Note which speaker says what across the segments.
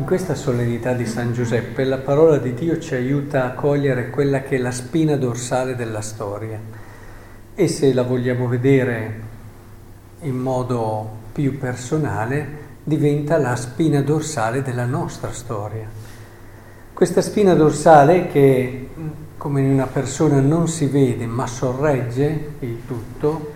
Speaker 1: In questa solennità di San Giuseppe la parola di Dio ci aiuta a cogliere quella che è la spina dorsale della storia e se la vogliamo vedere in modo più personale diventa la spina dorsale della nostra storia. Questa spina dorsale che come in una persona non si vede ma sorregge il tutto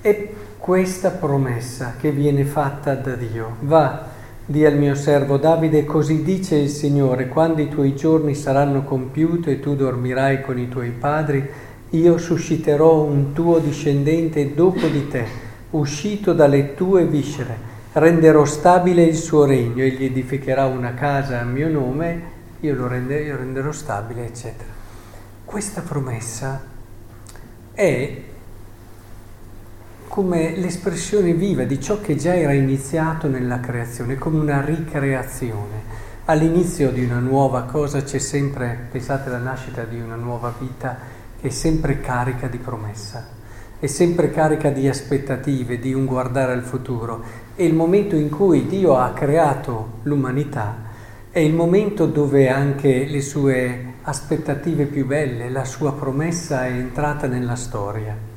Speaker 1: è questa promessa che viene fatta da Dio. Va Dì al mio servo Davide, così dice il Signore, quando i tuoi giorni saranno compiuti e tu dormirai con i tuoi padri, io susciterò un tuo discendente dopo di te, uscito dalle tue viscere, renderò stabile il suo regno, egli edificherà una casa a mio nome, io lo renderò, io renderò stabile, eccetera. Questa promessa è come l'espressione viva di ciò che già era iniziato nella creazione, come una ricreazione. All'inizio di una nuova cosa c'è sempre, pensate alla nascita di una nuova vita, che è sempre carica di promessa, è sempre carica di aspettative, di un guardare al futuro. E il momento in cui Dio ha creato l'umanità è il momento dove anche le sue aspettative più belle, la sua promessa è entrata nella storia.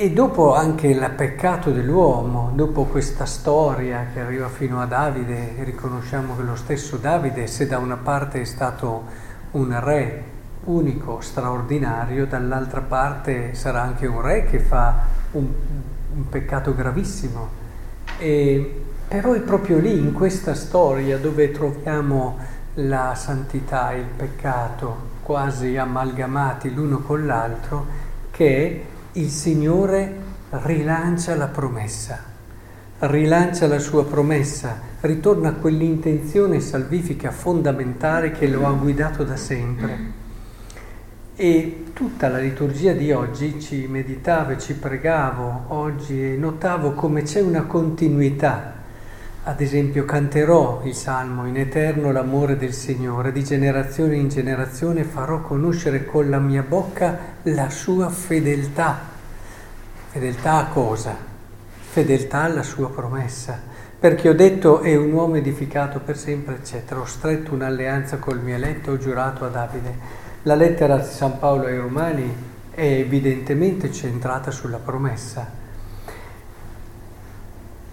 Speaker 1: E dopo anche il peccato dell'uomo, dopo questa storia che arriva fino a Davide, riconosciamo che lo stesso Davide, se da una parte è stato un re unico, straordinario, dall'altra parte sarà anche un re che fa un, un peccato gravissimo. E, però è proprio lì, in questa storia, dove troviamo la santità e il peccato quasi amalgamati l'uno con l'altro, che il Signore rilancia la promessa, rilancia la sua promessa, ritorna a quell'intenzione salvifica fondamentale che lo ha guidato da sempre. E tutta la liturgia di oggi ci meditavo e ci pregavo oggi e notavo come c'è una continuità. Ad esempio canterò il Salmo in eterno l'amore del Signore, di generazione in generazione farò conoscere con la mia bocca la sua fedeltà. Fedeltà a cosa? Fedeltà alla sua promessa. Perché ho detto è un uomo edificato per sempre, eccetera. Ho stretto un'alleanza col mio eletto, ho giurato a Davide. La lettera di San Paolo ai Romani è evidentemente centrata sulla promessa.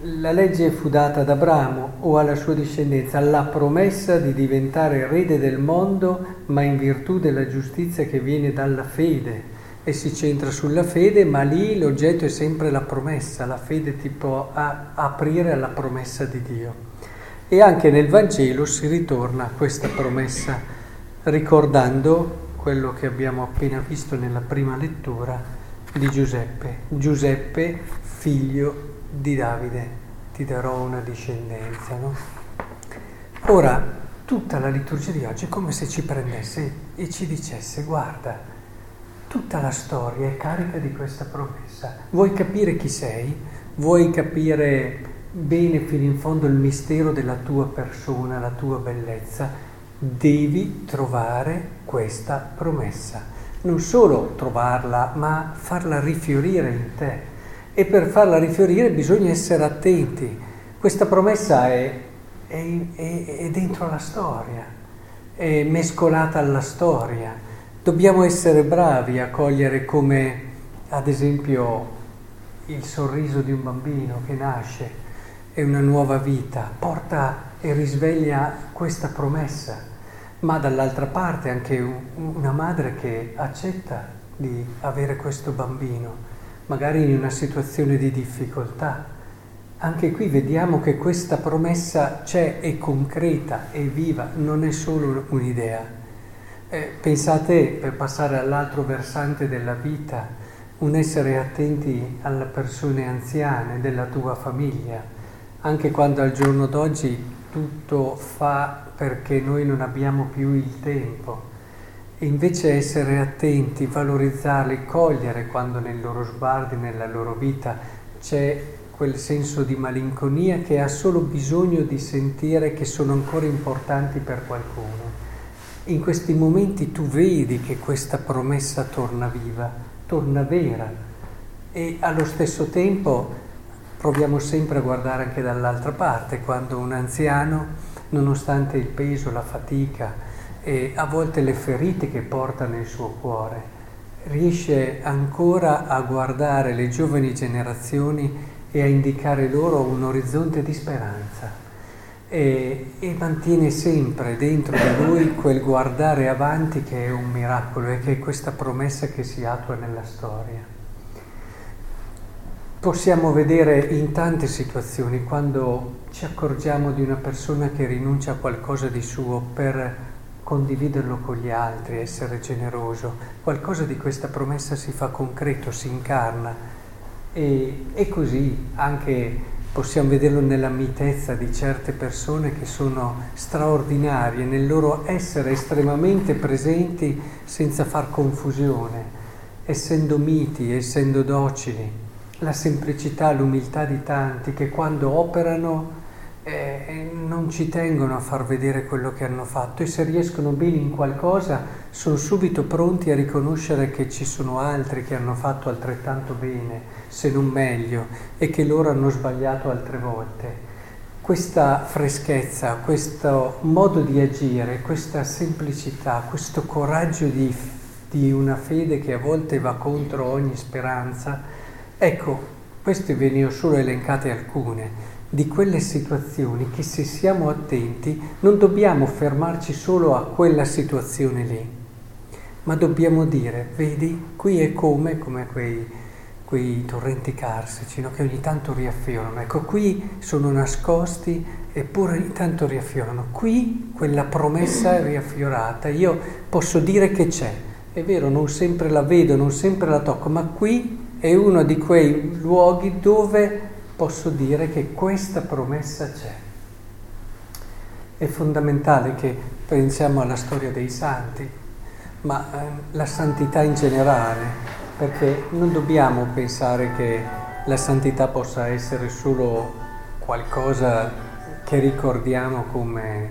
Speaker 1: La legge fu data ad Abramo o alla sua discendenza la promessa di diventare erede del mondo, ma in virtù della giustizia che viene dalla fede e si centra sulla fede, ma lì l'oggetto è sempre la promessa, la fede ti può aprire alla promessa di Dio. E anche nel Vangelo si ritorna a questa promessa, ricordando quello che abbiamo appena visto nella prima lettura di Giuseppe. Giuseppe, figlio di Davide, ti darò una discendenza. No? Ora, tutta la liturgia di oggi è come se ci prendesse e ci dicesse, guarda, Tutta la storia è carica di questa promessa. Vuoi capire chi sei? Vuoi capire bene fino in fondo il mistero della tua persona, la tua bellezza? Devi trovare questa promessa. Non solo trovarla, ma farla rifiorire in te. E per farla rifiorire bisogna essere attenti. Questa promessa è, è, è, è dentro la storia, è mescolata alla storia. Dobbiamo essere bravi a cogliere come, ad esempio, il sorriso di un bambino che nasce è una nuova vita, porta e risveglia questa promessa, ma dall'altra parte anche una madre che accetta di avere questo bambino, magari in una situazione di difficoltà. Anche qui vediamo che questa promessa c'è, è concreta, è viva, non è solo un'idea. Eh, pensate, per passare all'altro versante della vita, un essere attenti alle persone anziane della tua famiglia, anche quando al giorno d'oggi tutto fa perché noi non abbiamo più il tempo. E invece essere attenti, valorizzarli, cogliere quando nei loro sguardi, nella loro vita c'è quel senso di malinconia che ha solo bisogno di sentire che sono ancora importanti per qualcuno. In questi momenti tu vedi che questa promessa torna viva, torna vera e allo stesso tempo proviamo sempre a guardare anche dall'altra parte, quando un anziano nonostante il peso, la fatica e a volte le ferite che porta nel suo cuore, riesce ancora a guardare le giovani generazioni e a indicare loro un orizzonte di speranza e, e, mantiene sempre dentro di lui quel guardare avanti che è un miracolo e che è questa promessa che si attua nella storia. Possiamo vedere in tante situazioni quando ci accorgiamo di una persona che rinuncia a qualcosa di suo per condividerlo con gli altri, essere generoso, qualcosa di questa promessa si fa concreto, si incarna. E, e così anche Possiamo vederlo nella mitezza di certe persone che sono straordinarie nel loro essere estremamente presenti senza far confusione, essendo miti, essendo docili, la semplicità, l'umiltà di tanti che quando operano eh, non ci tengono a far vedere quello che hanno fatto e se riescono bene in qualcosa sono subito pronti a riconoscere che ci sono altri che hanno fatto altrettanto bene, se non meglio, e che loro hanno sbagliato altre volte. Questa freschezza, questo modo di agire, questa semplicità, questo coraggio di, di una fede che a volte va contro ogni speranza, ecco, queste ve ne ho solo elencate alcune di quelle situazioni che se siamo attenti non dobbiamo fermarci solo a quella situazione lì, ma dobbiamo dire, vedi, qui è come, come quei, quei torrenti carsici no? che ogni tanto riaffiorano. Ecco, qui sono nascosti eppure ogni tanto riaffiorano. Qui quella promessa è riaffiorata, io posso dire che c'è. È vero, non sempre la vedo, non sempre la tocco, ma qui è uno di quei luoghi dove posso dire che questa promessa c'è. È fondamentale che pensiamo alla storia dei santi, ma eh, la santità in generale, perché non dobbiamo pensare che la santità possa essere solo qualcosa che ricordiamo come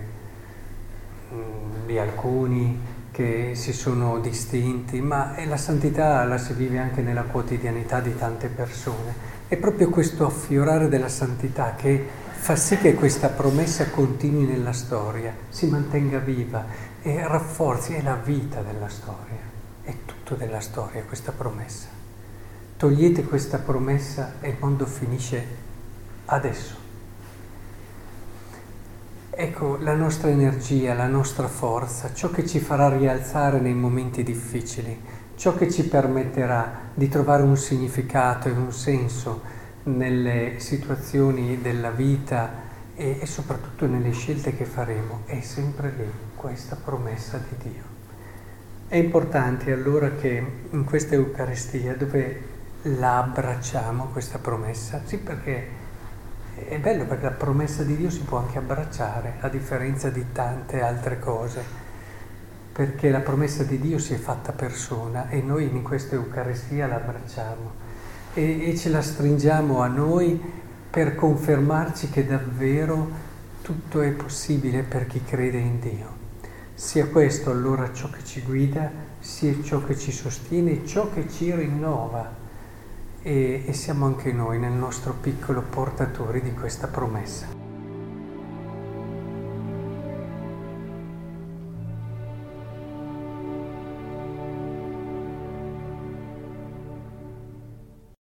Speaker 1: mm, di alcuni che si sono distinti, ma la santità la si vive anche nella quotidianità di tante persone. È proprio questo affiorare della santità che fa sì che questa promessa continui nella storia, si mantenga viva e rafforzi, è la vita della storia, è tutto della storia questa promessa. Togliete questa promessa e il mondo finisce adesso. Ecco la nostra energia, la nostra forza, ciò che ci farà rialzare nei momenti difficili, ciò che ci permetterà di trovare un significato e un senso nelle situazioni della vita e, e, soprattutto nelle scelte che faremo, è sempre lì questa promessa di Dio. È importante allora che in questa Eucaristia dove la abbracciamo questa promessa, sì perché è bello perché la promessa di Dio si può anche abbracciare, a differenza di tante altre cose perché la promessa di Dio si è fatta persona e noi in questa Eucaristia la abbracciamo e, e ce la stringiamo a noi per confermarci che davvero tutto è possibile per chi crede in Dio. Sia questo allora ciò che ci guida, sia ciò che ci sostiene, ciò che ci rinnova. E, e siamo anche noi nel nostro piccolo portatori di questa promessa.